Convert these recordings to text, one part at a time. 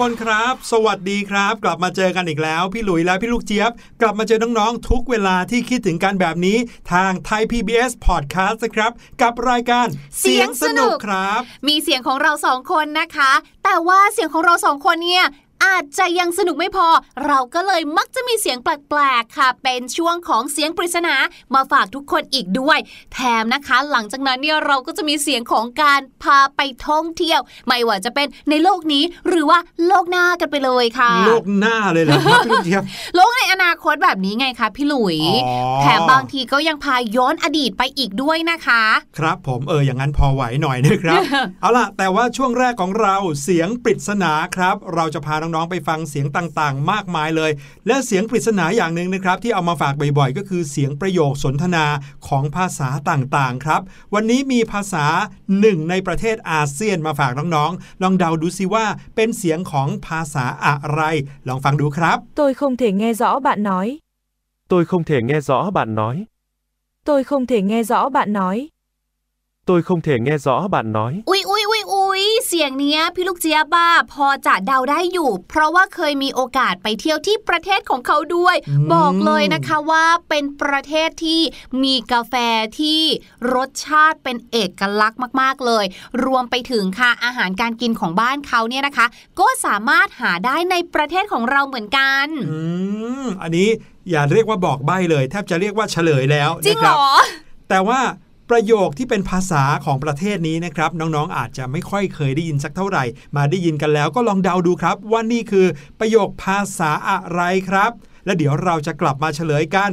คนครับ สวัสดีครับ กลับมาเจอกันอีกแล้ว พี่หลุยและพี่ลูกเจี๊ยบ กลับมาเจอน้องๆทุกเวลาที่คิดถึงกันแบบนี้ทางไทย PBS Podcast นะครับ กับรายการเสียงสนุกครับ มีเสียงของเราสองคนนะคะ แต่ว่าเสียงของเราสองคนเนี่ย อาจจะยังสนุกไม่พอ เราก็เลยมักจะมีเสียงแปลกๆค่ะ เป็นช่วงของเสียงปริศนามาฝากทุกคนอีกด้วย แถมนะคะ หลังจากนั้นเนี่ยเราก็จะมีเสียงของการพาไปท่องเที่ยว ไม่ว่าจะเป็นในโลกนี้หรือว่าโลกหน้ากันไปเลยค่ะ โลกหน้าเลยเหรอครับพี่ลูกเจี๊ยบโลกในอนาคตแบบนี้ไงคะพี่หลุยอ๋อแถมบางทีก็ยังพาย้อนอดีตไปอีกด้วยนะคะ ครับผมเอออย่างนั้นพอไหวหน่อยนะครับ เอาล่ะแต่ว่าช่วงแรกของเราเสียงปริศนาครับ เราจะพาน้องๆ ไปฟังเสียงต่างๆ มากมายเลย และเสียงปริศนาอย่างหนึ่งนะครับ ที่เอามาฝากบ่อยๆ ก็คือเสียงประโยคสนทนาของภาษาต่างๆ ครับ วันนี้มีภาษาหนึ่งในประเทศอาเซียนมาฝากน้องๆ ลองเดาดูสิว่าเป็นเสียงของภาษาอะไร ลองฟังดูครับ Tôi không thể nghe rõ bạn nói. Tôi không thể nghe rõ bạn nói. Tôi không thể nghe rõ bạn nói. Tôi không thể nghe rõ bạn nói. อุ๊ยอุ๊ยอุ๊ยอุ๊ย เสียงเนี้ยพี่ลูกเจี๊ยบบ้าพอจะเดาได้อยู่ เพราะว่าเคยมีโอกาสไปเที่ยวที่ประเทศของเขาด้วยอืมบอกเลยนะคะว่าเป็นประเทศที่มีกาแฟที่รสชาติเป็นเอกลักษณ์มาก ๆเลย รวมไปถึงค่ะอาหารการกินของบ้านเขาเนี่ยนะคะ ก็สามารถหาได้ในประเทศของเราเหมือนกันอืมอันนี้อย่าเรียกว่าบอกใบ้เลย แทบจะเรียกว่าเฉลยแล้วจริงนะคเหรรับอแต่ว่า ประโยคที่เป็นภาษาของประเทศนี้นะครับน้องๆอาจจะไม่ค่อยเคยได้ยินสักเท่าไหร่ มาได้ยินกันแล้วก็ลองเดาดูครับ ว่านี่คือประโยคภาษาอะไรครับ และเดี๋ยวเราจะกลับมาเฉลยกัน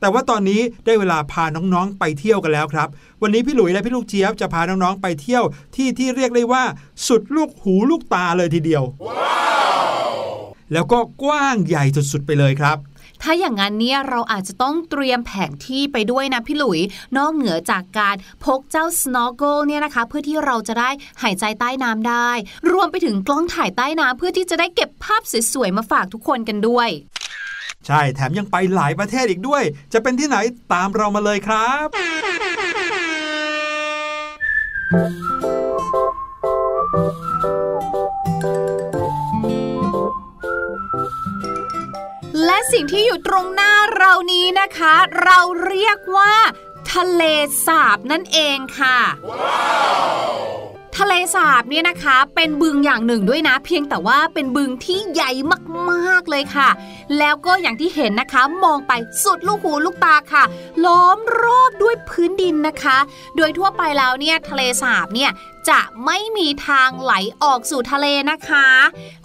แต่ว่าตอนนี้ได้เวลาพาน้องๆไปเที่ยวกันแล้วครับ วันนี้พี่หลุยและพี่ลูกเจี๊ยบจะพาน้องๆไปเที่ยวที่ที่เรียกได้ว่า สุดลูกหูลูกตาเลยทีเดียวแล้วก็กว้างใหญ่สุดๆไปเลยครับ ถ้าอย่างนั้นเนี่ยเราอาจจะต้องเตรียมแผนที่ไปด้วยนะพี่หลุย นอกเหนือจากการพกเจ้า snorkel เนี่ยนะคะ เพื่อที่เราจะได้หายใจใต้น้ำได้ รวมไปถึงกล้องถ่ายใต้น้ำเพื่อที่จะได้เก็บภาพสวยๆมาฝากทุกคนกันด้วย ใช่แถมยังไปหลายประเทศอีกด้วย จะเป็นที่ไหนตามเรามาเลยครับ และสิ่งที่อยู่ตรงหน้าเรานี้นะคะ เราเรียกว่า ทะเลสาบนั่นเองค่ะทะเลสาบเนี่ยนะคะ เป็นบึงอย่างหนึ่งด้วยนะ เพียงแต่ว่าเป็นบึงที่ใหญ่มากๆเลยค่ะ แล้วก็อย่างที่เห็นนะคะมองไปสุดลูกหูลูกตาค่ะ ล้อมรอบด้วยพื้นดินนะคะ โดยทั่วไปแล้วเนี่ยทะเลสาบเนี่ย จะไม่มีทางไหลออกสู่ทะเลนะคะ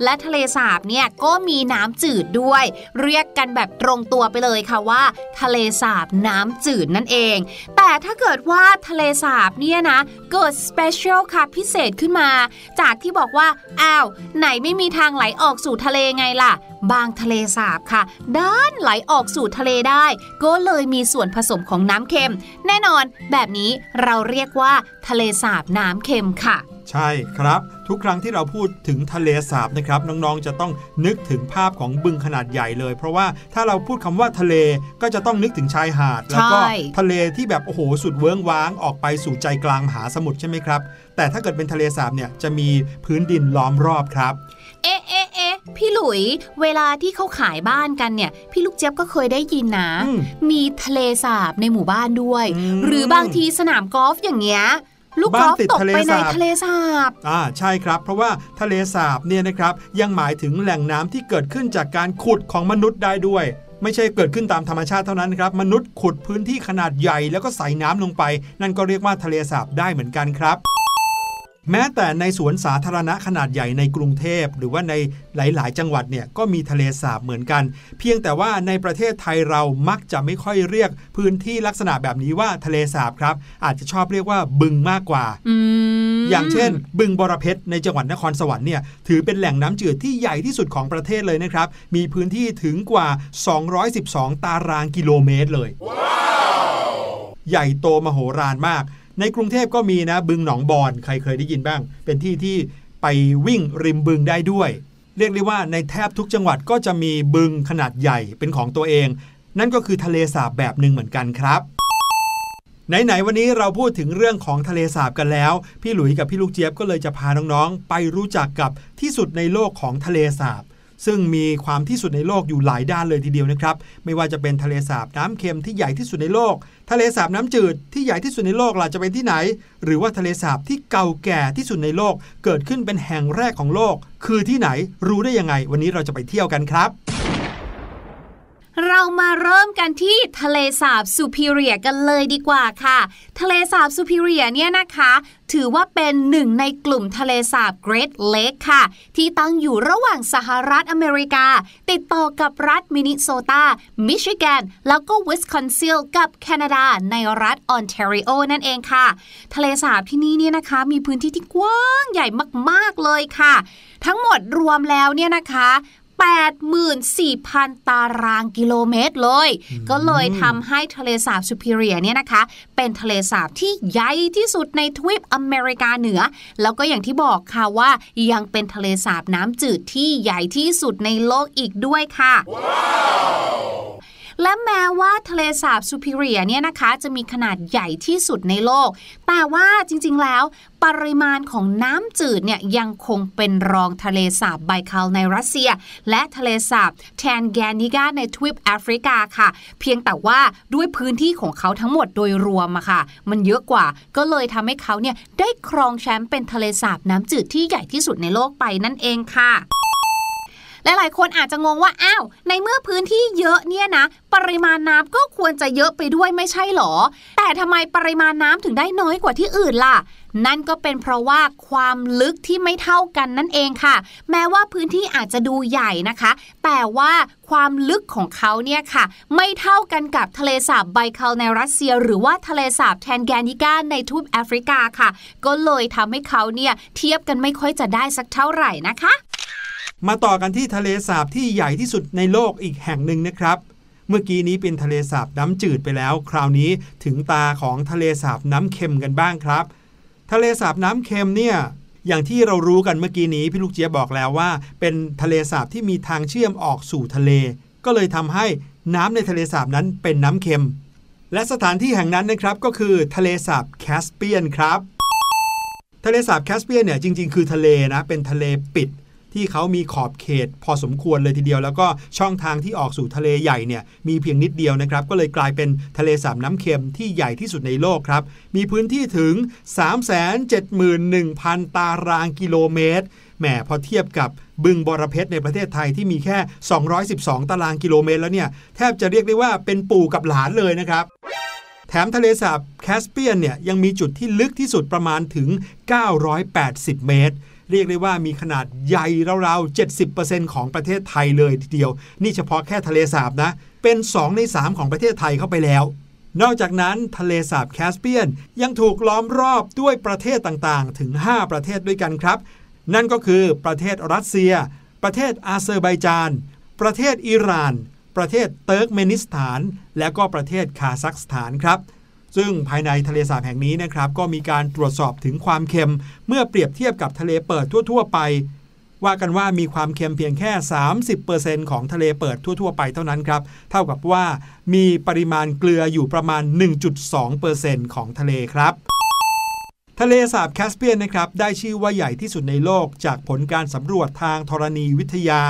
และทะเลสาบเนี่ยก็มีน้ำจืดด้วย เรียกกันแบบตรงตัวไปเลยค่ะว่า ทะเลสาบน้ำจืดนั่นเอง แต่ถ้าเกิดว่าทะเลสาบเนี่ยนะเกิด special ค่ะพิเศษขึ้นมา จากที่บอกว่าอ้าวไหนไม่มีทางไหลออกสู่ทะเลไงล่ะบางทะเลสาบค่ะ ด้านไหลออกสู่ทะเลได้ ก็เลยมีส่วนผสมของน้ำเค็ม แน่นอนแบบนี้เราเรียกว่าทะเลสาบน้ำเค็มค่ะ ใช่ครับทุกครั้งที่เราพูดถึงทะเลสาบนะครับ น้องๆ จะต้องนึกถึงภาพของบึงขนาดใหญ่เลย เพราะว่าถ้าเราพูดคำว่าทะเลก็จะต้องนึกถึงชายหาด แล้วก็ใช่ทะเลที่แบบโอ้โหสุดเวิ้งว้างออกไปสู่ใจกลางมหาสมุทรใช่ไหมครับ แต่ถ้าเกิดเป็นทะเลสาบเนี่ยจะมีพื้นดินล้อมรอบครับ เอ๊ะเอ๊ะเอ๊ะพี่หลุย เวลาที่เขาขายบ้านกันเนี่ย พี่ลูกเจี๊ยบก็เคยได้ยินนะอืมมีทะเลสาบในหมู่บ้านด้วยอืมหรือบางทีสนามกอล์ฟอย่างเงี้ยลูกกอล์ฟบ้านติดตกทะเลไปในสาบทะเลสาบ อ่าใช่ครับ เพราะว่าทะเลสาบเนี่ยนะครับยังหมายถึงแหล่งน้ำที่เกิดขึ้นจากการขุดของมนุษย์ได้ด้วย ไม่ใช่เกิดขึ้นตามธรรมชาติเท่านั้นครับ มนุษย์ขุดพื้นที่ขนาดใหญ่แล้วก็ใส่น้ำลงไป นั่นก็เรียกว่าทะเลสาบได้เหมือนกันครับ แม้แต่ในสวนสาธารณะขนาดใหญ่ในกรุงเทพ หรือว่าในหลาย ๆ จังหวัดเนี่ยก็มีทะเลสาบเหมือนกัน เพียงแต่ว่าในประเทศไทยเรามักจะไม่ค่อยเรียกพื้นที่ลักษณะแบบนี้ว่าทะเลสาบครับ อาจจะชอบเรียกว่าบึงมากกว่าอืมอย่างเช่น บึงบรเพชรในจังหวัดนครสวรรค์เนี่ยถือเป็นแหล่งน้ำจืดที่ใหญ่ที่สุดของประเทศเลยนะครับ มีพื้นที่ถึงกว่า 212 ตารางกิโลเมตรเลยใหญ่โตมโหฬารมาก ในกรุงเทพก็มีนะบึงหนองบอนใครเคยได้ยินบ้าง เป็นที่ที่ไปวิ่งริมบึงได้ด้วย เรียกได้ว่าในแทบทุกจังหวัดก็จะมีบึงขนาดใหญ่เป็นของตัวเอง นั่นก็คือทะเลสาบแบบหนึ่งเหมือนกันครับไหนๆวันนี้เราพูดถึงเรื่องของทะเลสาบกันแล้ว พี่หลุยกับพี่ลูกเจี๊ยบก็เลยจะพาน้องๆ ไปรู้จักกับที่สุดในโลกของทะเลสาบ ซึ่งมีความที่สุดในโลกอยู่หลายด้านเลยทีเดียวนะครับ ไม่ว่าจะเป็นทะเลสาบน้ำเค็มที่ใหญ่ที่สุดในโลก ทะเลสาบน้ำจืดที่ใหญ่ที่สุดในโลกล่ะจะเป็นที่ไหน หรือว่าทะเลสาบที่เก่าแก่ที่สุดในโลก เกิดขึ้นเป็นแห่งแรกของโลก คือที่ไหนรู้ได้ยังไง วันนี้เราจะไปเที่ยวกันครับ เรามาเริ่มกันที่ทะเลสาบซูพีเรียกันเลยดีกว่าค่ะ ทะเลสาบซูพีเรียเนี่ยนะคะ ถือว่าเป็นหนึ่งในกลุ่มทะเลสาบเกรทเลคค่ะ ที่ตั้งอยู่ระหว่างสหรัฐอเมริกา ติดต่อกับรัฐมินนิโซตา มิชิแกน แล้วก็วิสคอนซินกับแคนาดา ในรัฐออนแทริโอนั่นเองค่ะ ทะเลสาบที่นี่เนี่ยนะคะ มีพื้นที่ที่กว้างใหญ่มาก ๆ เลยค่ะ ทั้งหมดรวมแล้วเนี่ยนะคะ 84,000 ตารางกิโลเมตรเลย ก็เลยทำให้ทะเลสาบซูพิเรียเนี่ยนะคะ เป็นทะเลสาบที่ใหญ่ที่สุดในทวีปอเมริกาเหนือ แล้วก็อย่างที่บอกค่ะว่ายังเป็นทะเลสาบน้ำจืดที่ใหญ่ที่สุดในโลกอีกด้วยค่ะ และแม้ว่าทะเลสาบซูพิเรียเนี่ยนะคะ จะมีขนาดใหญ่ที่สุดในโลก แต่ว่าจริงๆแล้ว ปริมาณของน้ำจืดเนี่ยยังคงเป็นรองทะเลสาบไบคาลในรัสเซีย และทะเลสาบแทนแกนิกาในทวีปแอฟริกาค่ะ เพียงแต่ว่าด้วยพื้นที่ของเขาทั้งหมดโดยรวมอะค่ะ มันเยอะกว่าก็เลยทำให้เขาเนี่ยได้ครองแชมป์เป็นทะเลสาบน้ำจืดที่ใหญ่ที่สุดในโลกไปนั่นเองค่ะ ละหลายคนอาจจะงงว่าอ้าวในเมื่อพื้นที่เยอะเนี่ยนะ ปริมาณน้ำก็ควรจะเยอะไปด้วยไม่ใช่หรอ แต่ทำไมปริมาณน้ำถึงได้น้อยกว่าที่อื่นล่ะ นั่นก็เป็นเพราะว่าความลึกที่ไม่เท่ากันนั่นเองค่ะ แม้ว่าพื้นที่อาจจะดูใหญ่นะคะ แต่ว่าความลึกของเขาเนี่ยค่ะ ไม่เท่ากันกับทะเลสาบไบคาลในรัสเซีย หรือว่าทะเลสาบแทนแกนิกาในทูบแอฟริกาค่ะ ก็เลยทำให้เขาเนี่ยเทียบกันไม่ค่อยจะได้สักเท่าไหร่นะคะ มาต่อกันที่ทะเลสาบที่ใหญ่ที่สุดในโลกอีกแห่งหนึ่งนะครับ เมื่อกี้นี้เป็นทะเลสาบน้ำจืดไปแล้ว คราวนี้ถึงตาของทะเลสาบน้ำเค็มกันบ้างครับ ทะเลสาบน้ำเค็มเนี่ยอย่างที่เรารู้กันเมื่อกี้นี้พี่ลูกเจี๊ยบบอกแล้วว่า เป็นทะเลสาบที่มีทางเชื่อมออกสู่ทะเล ก็เลยทำให้น้ำในทะเลสาบนั้นเป็นน้ำเค็ม และสถานที่แห่งนั้นนะครับก็คือทะเลสาบแคสเปียนครับ ทะเลสาบแคสเปียนเนี่ยจริงๆ คือทะเลนะเป็นทะเลปิด ที่เขามีขอบเขตพอสมควรเลยทีเดียว แล้วก็ช่องทางที่ออกสู่ทะเลใหญ่เนี่ยมีเพียงนิดเดียวนะครับ ก็เลยกลายเป็นทะเลสาบน้ำเค็มที่ใหญ่ที่สุดในโลกครับ มีพื้นที่ถึง 371,000 ตารางกิโลเมตรแหมพอเทียบกับบึงบอระเพ็ดในประเทศไทยที่มีแค่ 212 ตารางกิโลเมตรแล้วเนี่ย แทบจะเรียกได้ว่าเป็นปู่กับหลานเลยนะครับ แถมทะเลสาบแคสเปียนเนี่ยยังมีจุดที่ลึกที่สุดประมาณถึง 980 เมตร เรียกได้ว่ามีขนาดใหญ่ราวๆ 70%ของประเทศไทยเลยทีเดียว นี่เฉพาะแค่ทะเลสาบนะ เป็น 2 ใน 3 ของประเทศไทยเข้าไปแล้ว นอกจากนั้นทะเลสาบแคสเปียน ยังถูกล้อมรอบด้วยประเทศต่างๆ ถึง 5 ประเทศด้วยกันครับ นั่นก็คือประเทศรัสเซีย ประเทศอาเซอร์ไบจาน ประเทศอิหร่าน ประเทศเติร์กเมนิสถาน และก็ประเทศคาซัคสถานครับ ซึ่งภายในทะเลสาบแห่งนี้นะครับก็มีการตรวจสอบถึงความเค็ม เมื่อเปรียบเทียบกับทะเลเปิดทั่ว ๆ ไป ว่ากันว่ามีความเค็มเพียงแค่ 30%ของทะเลเปิดทั่ว ๆ ไปเท่านั้นครับ เท่ากับว่ามีปริมาณเกลืออยู่ประมาณ 1.2%ของทะเลครับทะเลสาบแคสเปียนนะครับได้ชื่อว่าใหญ่ที่สุดในโลกจากผลการสำรวจทางธรณีวิทยา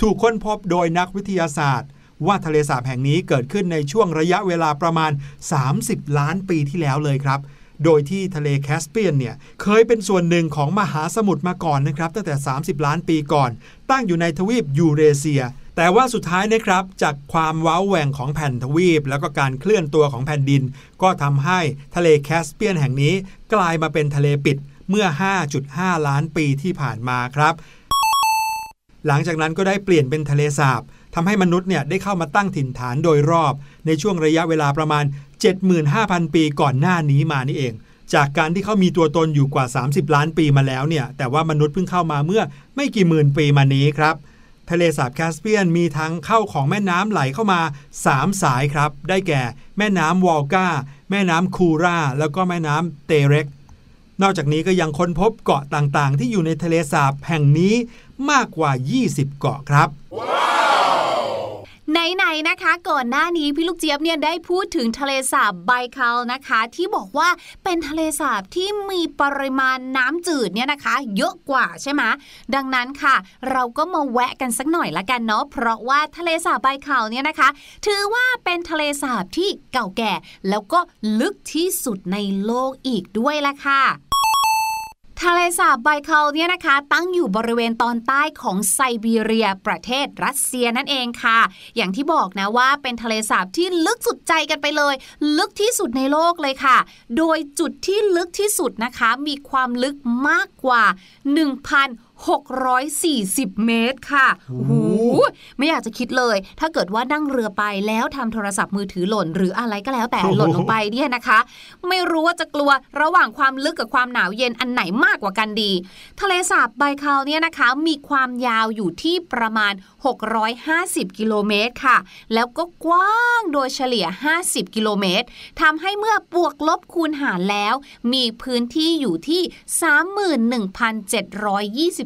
ถูกค้นพบโดยนักวิทยาศาสตร์ ว่าทะเลสาบแห่งนี้เกิดขึ้นในช่วงระยะเวลาประมาณ 30 ล้านปีที่แล้วเลยครับ โดยที่ทะเลแคสเปียนเนี่ยเคยเป็นส่วนหนึ่งของมหาสมุทรมาก่อนนะครับ ตั้งแต่ 30 ล้านปีก่อน ตั้งอยู่ในทวีปยูเรเซียแต่ว่าสุดท้ายนะครับจากความเว้าแหว่งของแผ่นทวีป แล้วก็การเคลื่อนตัวของแผ่นดิน ก็ทำให้ทะเลแคสเปียนแห่งนี้ กลายมาเป็นทะเลปิดเมื่อ 5.5 ล้านปีที่ผ่านมาครับ หลังจากนั้นก็ได้เปลี่ยนเป็นทะเลสาบ ทำให้มนุษย์เนี่ยได้เข้ามาตั้งถิ่นฐานโดยรอบ ในช่วงระยะเวลาประมาณ 75,000 ปีก่อนหน้านี้มานี่เอง จากการที่เขามีตัวตนอยู่กว่า 30 ล้านปีมาแล้วเนี่ยแต่ว่ามนุษย์เพิ่งเข้ามาเมื่อไม่กี่หมื่นปีมานี้ครับทะเลสาบแคสเปียนมีทั้งเข้าของแม่น้ำไหลเข้ามา 3 สายครับ ได้แก่แม่น้ำวอลกาแม่น้ำคูรา แล้วก็แม่น้ำเตเร็ก นอกจากนี้ก็ยังค้นพบเกาะต่างๆ ที่อยู่ในทะเลสาบแห่งนี้มากกว่า 20 เกาะครับ ไหนๆนะคะ ก่อนหน้านี้พี่ลูกเจี๊ยบเนี่ยได้พูดถึงทะเลสาบไบคาลนะคะ ที่บอกว่าเป็นทะเลสาบที่มีปริมาณน้ำจืดเนี่ยนะคะ เยอะกว่าใช่ไหมดังนั้นค่ะ เราก็มาแวะกันสักหน่อยละกันเนาะเพราะว่าทะเลสาบไบคาลเนี่ยนะคะ ถือว่าเป็นทะเลสาบที่เก่าแก่ แล้วก็ลึกที่สุดในโลกอีกด้วยละค่ะ ทะเลสาบไบคาลเนี่ยนะคะ ตั้งอยู่บริเวณตอนใต้ของไซบีเรียประเทศรัสเซียนั่นเองค่ะ อย่างที่บอกนะว่าเป็นทะเลสาบที่ลึกสุดใจกันไปเลย ลึกที่สุดในโลกเลยค่ะ โดยจุดที่ลึกที่สุดนะคะ มีความลึกมากกว่า 1,640 เมตรค่ะโอ้โหไม่อยากจะคิดเลย ถ้าเกิดว่านั่งเรือไปแล้วทำโทรศัพท์มือถือหล่น หรืออะไรก็แล้วแต่โอ้โหหล่นลงไปเนี่ยนะคะ ไม่รู้ว่าจะกลัวระหว่างความลึกกับความหนาวเย็นอันไหนมากกว่ากันดี ทะเลสาบไบคาลเนี่ยนะคะ มีความยาวอยู่ที่ประมาณ 650 กิโลเมตรค่ะ แล้วก็กว้างโดยเฉลี่ย 50 กิโลเมตรทำให้เมื่อบวกลบคูณหารแล้ว มีพื้นที่อยู่ที่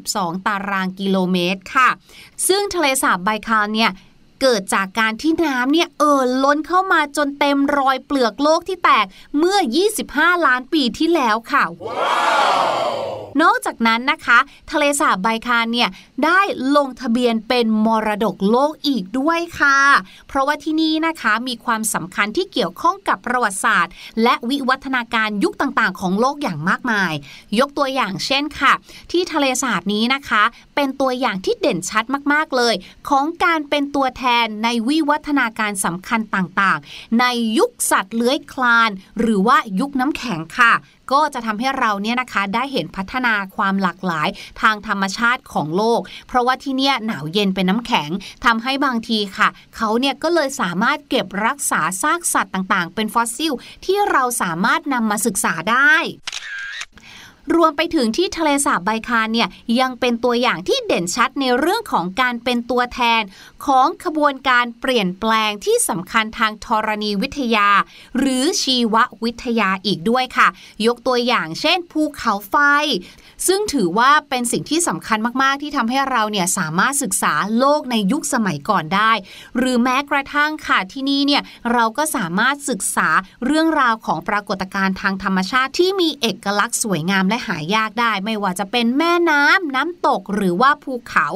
12 ตารางกิโลเมตรค่ะ ซึ่งทะเลสาบไบคาลเนี่ยเกิดจากการที่น้ำเนี่ยเอ่อล้นเข้ามาจนเต็มรอยเปลือกโลกที่แตกเมื่อ 25 ล้านปีที่แล้วค่ะ นอกจากนั้นนะคะ ทะเลสาบไบคานเนี่ยได้ลงทะเบียนเป็นมรดกโลกอีกด้วยค่ะ เพราะว่าที่นี่นะคะมีความสำคัญที่เกี่ยวข้องกับประวัติศาสตร์ และวิวัฒนาการยุคต่างๆ ของโลกอย่างมากมาย ยกตัวอย่างเช่นค่ะ ที่ทะเลสาบนี้นะคะ เป็นตัวอย่างที่เด่นชัดมากๆเลย ของการเป็นตัวแทนในวิวัฒนาการสำคัญต่างๆ ในยุคสัตว์เลื้อยคลาน หรือว่ายุคน้ำแข็งค่ะ ก็จะทำให้เราเนี่ยนะคะได้เห็นพัฒนาความหลากหลายทางธรรมชาติของโลก เพราะว่าที่เนี่ยหนาวเย็นเป็นน้ำแข็งทำให้บางทีค่ะ เขาเนี่ยก็เลยสามารถเก็บรักษาซากสัตว์ต่างๆ เป็นฟอสซิล ที่เราสามารถนำมาศึกษาได้ รวมไปถึงที่ทะเลสาบไบคานเนี่ยยังเป็นตัวอย่างที่เด่นชัดในเรื่องของการเป็นตัวแทน ของขบวนการเปลี่ยนแปลงที่สำคัญทางธรณีวิทยา หรือชีววิทยาอีกด้วยค่ะ ยกตัวอย่างเช่นภูเขาไฟ ซึ่งถือว่าเป็นสิ่งที่สำคัญมาก ๆ ที่ทำให้เราเนี่ยสามารถศึกษาโลกในยุคสมัยก่อนได้ หรือแม้กระทั่งค่ะที่นี่เนี่ยเราก็สามารถศึกษาเรื่องราวของปรากฏการณ์ทางธรรมชาติที่มีเอกลักษณ์สวยงามและหายากได้ ไม่ว่าจะเป็นแม่น้ำน้ำตกหรือว่าภูเขา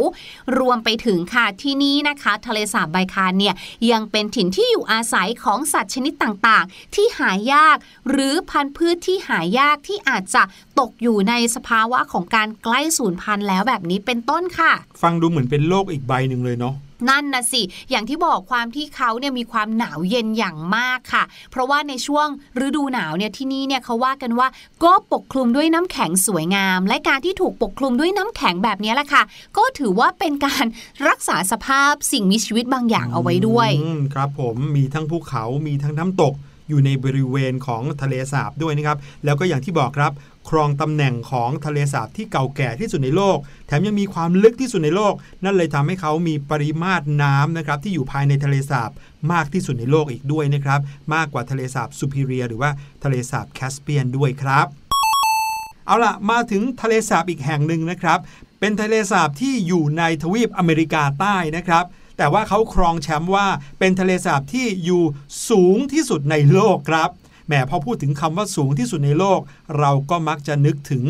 รวมไปถึงค่ะที่นี่นะคะ ทะเลสาบไบคานเนี่ยยังเป็นถิ่นที่อยู่อาศัยของสัตว์ชนิดต่างๆ ที่หายาก หรือพันธุ์พืชที่หายากที่อาจจะตกอยู่ในสภาวะของการใกล้สูญพันธุ์แล้วแบบนี้เป็นต้นค่ะ ฟังดูเหมือนเป็นโลกอีกใบหนึ่งเลยเนาะ นั่นนะสิ อย่างที่บอกความที่เขาเนี่ยมีความหนาวเย็นอย่างมากค่ะ เพราะว่าในช่วงฤดูหนาวเนี่ยที่นี่เนี่ยเขาว่ากันว่าก็ปกคลุมด้วยน้ำแข็งสวยงาม และการที่ถูกปกคลุมด้วยน้ำแข็งแบบนี้แหละค่ะ ก็ถือว่าเป็นการรักษาสภาพสิ่งมีชีวิตบางอย่างเอาไว้ด้วยครับผมมีทั้งภูเขามีทั้งน้ำตกอยู่ในบริเวณของทะเลสาบด้วยนะครับ แล้วก็อย่างที่บอกครับ ครองตำแหน่งของทะเลสาบที่เก่าแก่ที่สุดในโลก แถมยังมีความลึกที่สุดในโลก นั่นเลยทำให้เขามีปริมาตรน้ำนะครับที่อยู่ภายในทะเลสาบมากที่สุดในโลกอีกด้วยนะครับมากกว่าทะเลสาบซูพิเรีย หรือว่าทะเลสาบแคสเปียนด้วยครับเอาล่ะ มาถึงทะเลสาบอีกแห่งหนึ่งนะครับ เป็นทะเลสาบที่อยู่ในทวีปอเมริกาใต้นะครับ แต่ว่าเขาครองแชมป์ว่าเป็นทะเลสาบที่อยู่สูงที่สุดในโลกครับ แหมพอพูดถึงคำว่าสูงที่สุดในโลก เราก็มักจะนึกถึง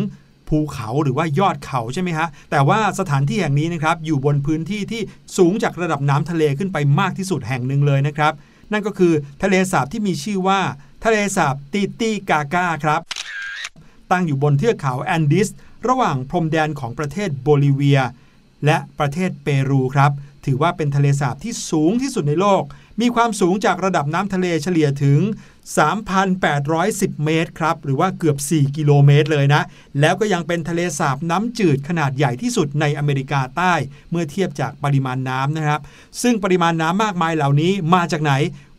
ภูเขาหรือว่ายอดเขาใช่ไหมฮะ แต่ว่าสถานที่แห่งนี้นะครับอยู่บนพื้นที่ที่สูงจากระดับน้ำทะเลขึ้นไปมากที่สุดแห่งหนึ่งเลยนะครับ นั่นก็คือทะเลสาบที่มีชื่อว่า ทะเลสาบตีตีกากาครับ ตั้งอยู่บนเทือกเขาแอนดิส ระหว่างพรมแดนของประเทศโบลิเวีย และประเทศเปรูครับ ถือว่าเป็นทะเลสาบที่สูงที่สุดในโลก มีความสูงจากระดับน้ำทะเลเฉลี่ยถึง 3,810 เมตรครับ หรือว่าเกือบ 4 กิโลเมตรเลยนะ แล้วก็ยังเป็นทะเลสาบน้ำจืดขนาดใหญ่ที่สุดในอเมริกาใต้ เมื่อเทียบจากปริมาณน้ำนะครับ ซึ่งปริมาณน้ำมากมายเหล่านี้มาจากไหน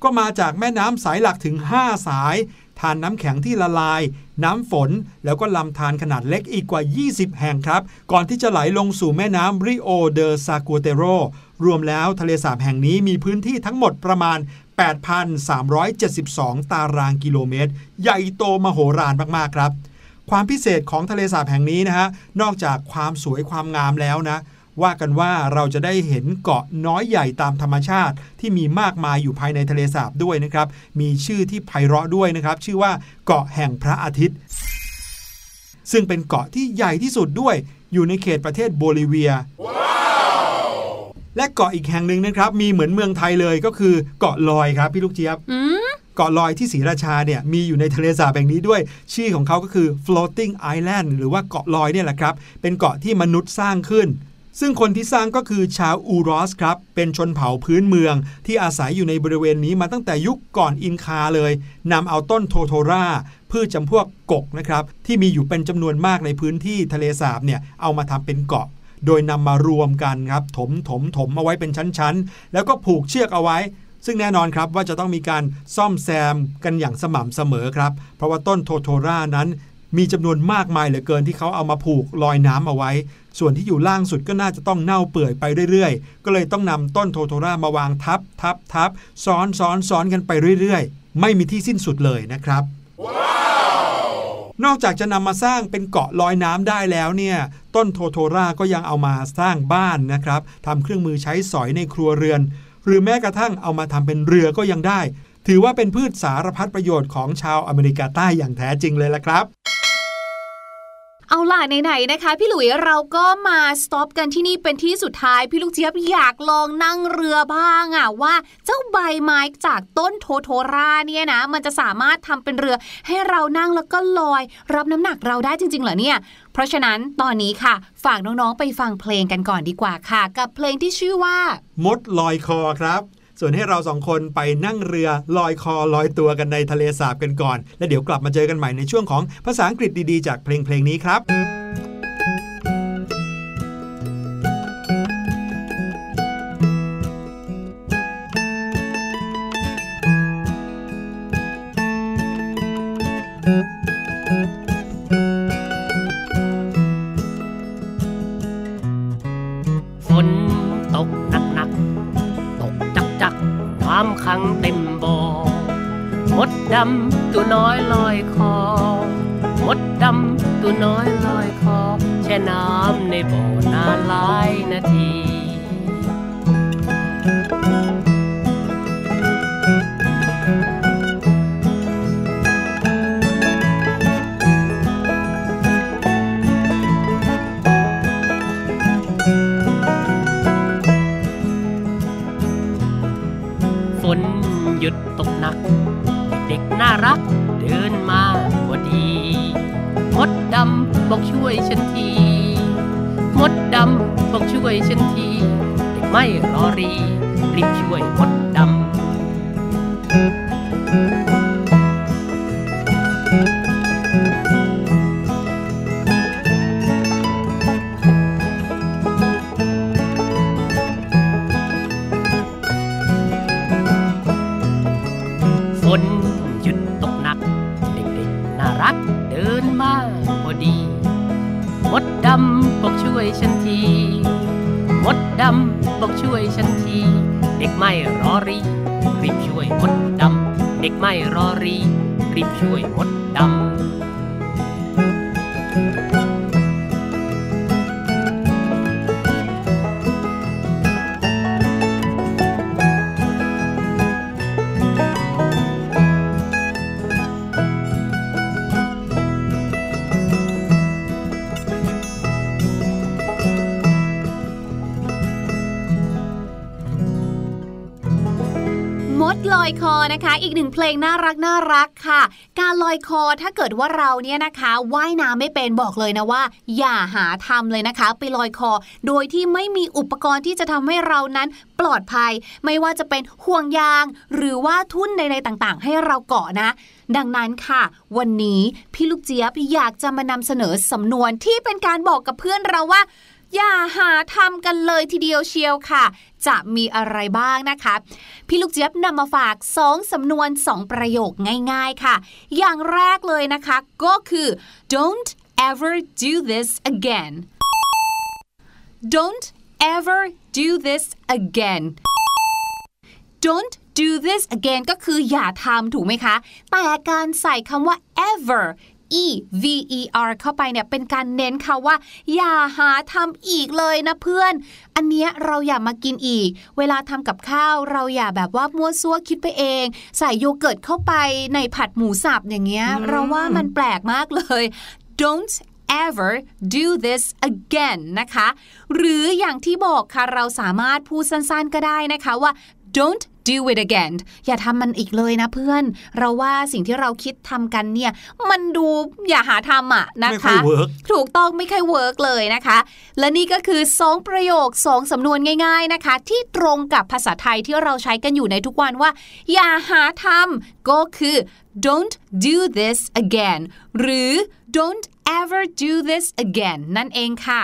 ก็มาจากแม่น้ำสายหลักถึง 5 สายทานน้ำแข็งที่ละลาย น้ำฝน แล้วก็ลำธารขนาดเล็กอีกกว่า 20 แห่งครับ ก่อนที่จะไหลลงสู่แม่น้ำริโอเดอซากัวเตโรรวมแล้วทะเลสาบแห่งนี้มีพื้นที่ทั้งหมดประมาณ 8,372 ตารางกิโลเมตร ใหญ่โตมโหฬารมากๆครับ ความพิเศษของทะเลสาบแห่งนี้นะฮะ นอกจากความสวยความงามแล้วนะ ว่ากันว่าเราจะได้เห็นเกาะน้อยใหญ่ตามธรรมชาติ ที่มีมากมายอยู่ภายในทะเลสาบด้วยนะครับ มีชื่อที่ไพเราะด้วยนะครับ ชื่อว่าเกาะแห่งพระอาทิตย์ ซึ่งเป็นเกาะที่ใหญ่ที่สุดด้วย อยู่ในเขตประเทศโบลิเวีย และเกาะอีกแห่งหนึ่งนะครับ มีเหมือนเมืองไทยเลยก็คือเกาะลอยครับพี่ลูกเจี๊ยบอืมเกาะลอยที่ศรีราชาเนี่ยมีอยู่ในทะเลสาบแห่งนี้ด้วย ชื่อของเขาก็คือ floating island หรือว่าเกาะลอยเนี่ยแหละครับ เป็นเกาะที่มนุษย์สร้างขึ้น ซึ่งคนที่สร้างก็คือชาวอูรอสครับ เป็นชนเผ่าพื้นเมือง ที่อาศัยอยู่ในบริเวณนี้มาตั้งแต่ยุคก่อนอินคาเลยนำเอาต้นโทโทราพืชจำพวกกกนะครับที่มีอยู่เป็นจำนวนมากในพื้นที่ทะเลสาบเนี่ยเอามาทำเป็นเกาะ โดยนำมารวมกันครับถมถมถมเอาไว้เป็นชั้นๆ แล้วก็ผูกเชือกเอาไว้ ซึ่งแน่นอนครับว่าจะต้องมีการซ่อมแซมกันอย่างสม่ำเสมอครับ เพราะว่าต้นโทโทรานั้นมีจำนวนมากมายเหลือเกินที่เขาเอามาผูกลอยน้ำเอาไว้ ส่วนที่อยู่ล่างสุดก็น่าจะต้องเน่าเปื่อยไปเรื่อยๆ ก็เลยต้องนำต้นโทโทรามาวางทับทับทับซ้อนซ้อนซ้อนกันไปเรื่อยๆ ไม่มีที่สิ้นสุดเลยนะครับ นอกจากจะนำมาสร้างเป็นเกาะลอยน้ำได้แล้วเนี่ย ต้นโทโทราก็ยังเอามาสร้างบ้านนะครับทำเครื่องมือใช้สอยในครัวเรือน หรือแม้กระทั่งเอามาทำเป็นเรือก็ยังได้ ถือว่าเป็นพืชสารพัดประโยชน์ของชาวอเมริกาใต้อย่างแท้จริงเลยละครับ เอาล่ะไหนๆนะคะ พี่หลุยเราก็มาสต็อปกันที่นี่เป็นที่สุดท้าย พี่ลูกเจี๊ยบอยากลองนั่งเรือบ้างอะว่าเจ้าใบไม้จากต้นโทโทราเนี่ยนะ มันจะสามารถทำเป็นเรือให้เรานั่งแล้วก็ลอย รับน้ำหนักเราได้จริงๆเหรอเนี่ย เพราะฉะนั้นตอนนี้ค่ะ ฝากน้องๆไปฟังเพลงกันก่อนดีกว่าค่ะ กับเพลงที่ชื่อว่ามดลอยคอครับ ส่วนให้เราสองคนไปนั่งเรือลอยคอลอยตัวกันในทะเลสาบกันก่อน และเดี๋ยวกลับมาเจอกันใหม่ในช่วงของภาษาอังกฤษดีๆ จากเพลงเพลงนี้ครับฝ บอกช่วยฉันที มดดำบอกช่วยฉันที ไม่รอรี รีบช่วยมด อยคอนะคะ อีกหนึ่งเพลงน่ารักน่ารักค่ะ การลอยคอถ้าเกิดว่าเราเนี่ยนะคะว่ายน้ำไม่เป็นบอกเลยนะว่า อย่าหาทำเลยนะคะ ไปลอยคอ โดยที่ไม่มีอุปกรณ์ที่จะทำให้เรานั้นปลอดภัย ไม่ว่าจะเป็นห่วงยาง หรือว่าทุ่นใดๆต่างๆ ให้เราเกาะนะ ดังนั้นค่ะ วันนี้พี่ลูกเจี๊ยบอยากจะมานำเสนอสำนวนที่เป็นการบอกกับเพื่อนเราว่า อย่าหาทำกันเลยทีเดียวเชียวค่ะ จะมีอะไรบ้างนะคะ พี่ลูกเจี๊ยบนำมาฝาก2สำนวน 2 ประโยคง่าย ๆค่ะ อย่างแรกเลยนะคะ ก็คือ don't ever do this again don't ever do this again don't do this again ก็คืออย่าทำถูกไหมคะ แต่การใส่คำว่า ever e v e r เข้าไปเนี่ยเป็นการเน้นค่ะว่า อย่าหาทำอีกเลยนะเพื่อน อันเนี้ยเราอย่ามากินอีก เวลาทำกับข้าวเราอย่าแบบว่ามั่วซั่วคิดไปเอง ใส่โยเกิร์ตเข้าไปในผัดหมูสับอย่างเงี้ยอืมเราว่ามันแปลกมากเลย don't ever do this again นะคะ หรืออย่างที่บอกค่ะเราสามารถพูดสั้นๆก็ได้นะคะว่า don't do it again อย่าทำมันอีกเลยนะเพื่อน เราว่าสิ่งที่เราคิดทำกันเนี่ย มันดูอย่าหาทำอะนะไม่ค่อคะยเวิร์กถูกต้องไม่ค่อย work เลยนะคะ และนี่ก็คือ 2 ประโยค 2 สำนวนง่าย ๆนะคะ ที่ตรงกับภาษาไทยที่เราใช้กันอยู่ในทุกวันว่า อย่าหาทำก็คือ don't do this again หรือ don't ever do this again นั่นเองค่ะ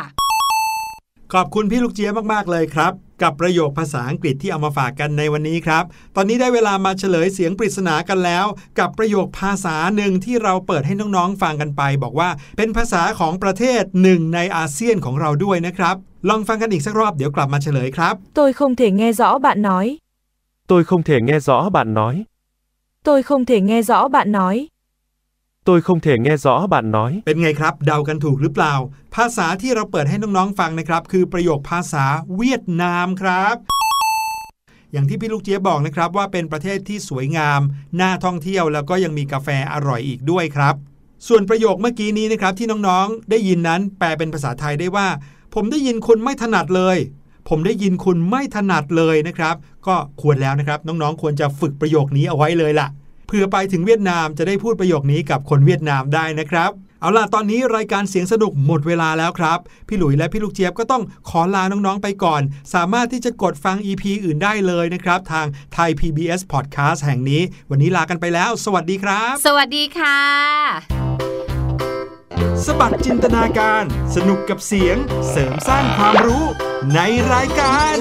ขอบคุณพี่ลูกเจี๊ยบมาก ๆ เลยครับ กับประโยคภาษาอังกฤษที่เอามาฝากกันในวันนี้ครับ ตอนนี้ได้เวลามาเฉลยเสียงปริศนากันแล้ว กับประโยคภาษาหนึ่งที่เราเปิดให้น้องๆฟังกันไป บอกว่าเป็นภาษาของประเทศหนึ่งในอาเซียนของเราด้วยนะครับ ลองฟังกันอีกสักรอบเดี๋ยวกลับมาเฉลยครับ Tôi không thể nghe rõ bạn nói. Tôi không thể nghe rõ bạn nói. Tôi không thể nghe rõ bạn nói. Tôi không thể nghe rõ bạn nói. เป็นไงครับ เดากันถูกหรือเปล่า ภาษาที่เราเปิดให้น้องๆฟังนะครับ คือประโยคภาษาเวียดนามครับ อย่างที่พี่ลูกเจี๊ยบบอกนะครับว่าเป็นประเทศที่สวยงาม น่าท่องเที่ยวแล้วก็ยังมีกาแฟอร่อยอีกด้วยครับ ส่วนประโยคเมื่อกี้นี้นะครับที่น้องๆ ได้ยินนั้นแปลเป็นภาษาไทยได้ว่า ผมได้ยินคุณไม่ถนัดเลย ผมได้ยินคุณไม่ถนัดเลยนะครับ ก็ควรแล้วนะครับน้องๆ ควรจะฝึกประโยคนี้เอาไว้เลยล่ะ เพื่อไปถึงเวียดนามจะได้พูดประโยคนี้กับคนเวียดนามได้นะครับเอาล่ะ ตอนนี้รายการเสียงสนุกหมดเวลาแล้วครับ พี่หลุยและพี่ลูกเจี๊ยบก็ต้องขอลาน้อง ๆ ไปก่อน สามารถที่จะกดฟัง EP อื่นได้เลยนะครับ ทาง Thai PBS Podcast แห่งนี้ วันนี้ลากันไปแล้ว สวัสดีครับ สวัสดีค่ะ สบัดจินตนาการ สนุกกับเสียง เสริมสร้างความรู้ในรายการ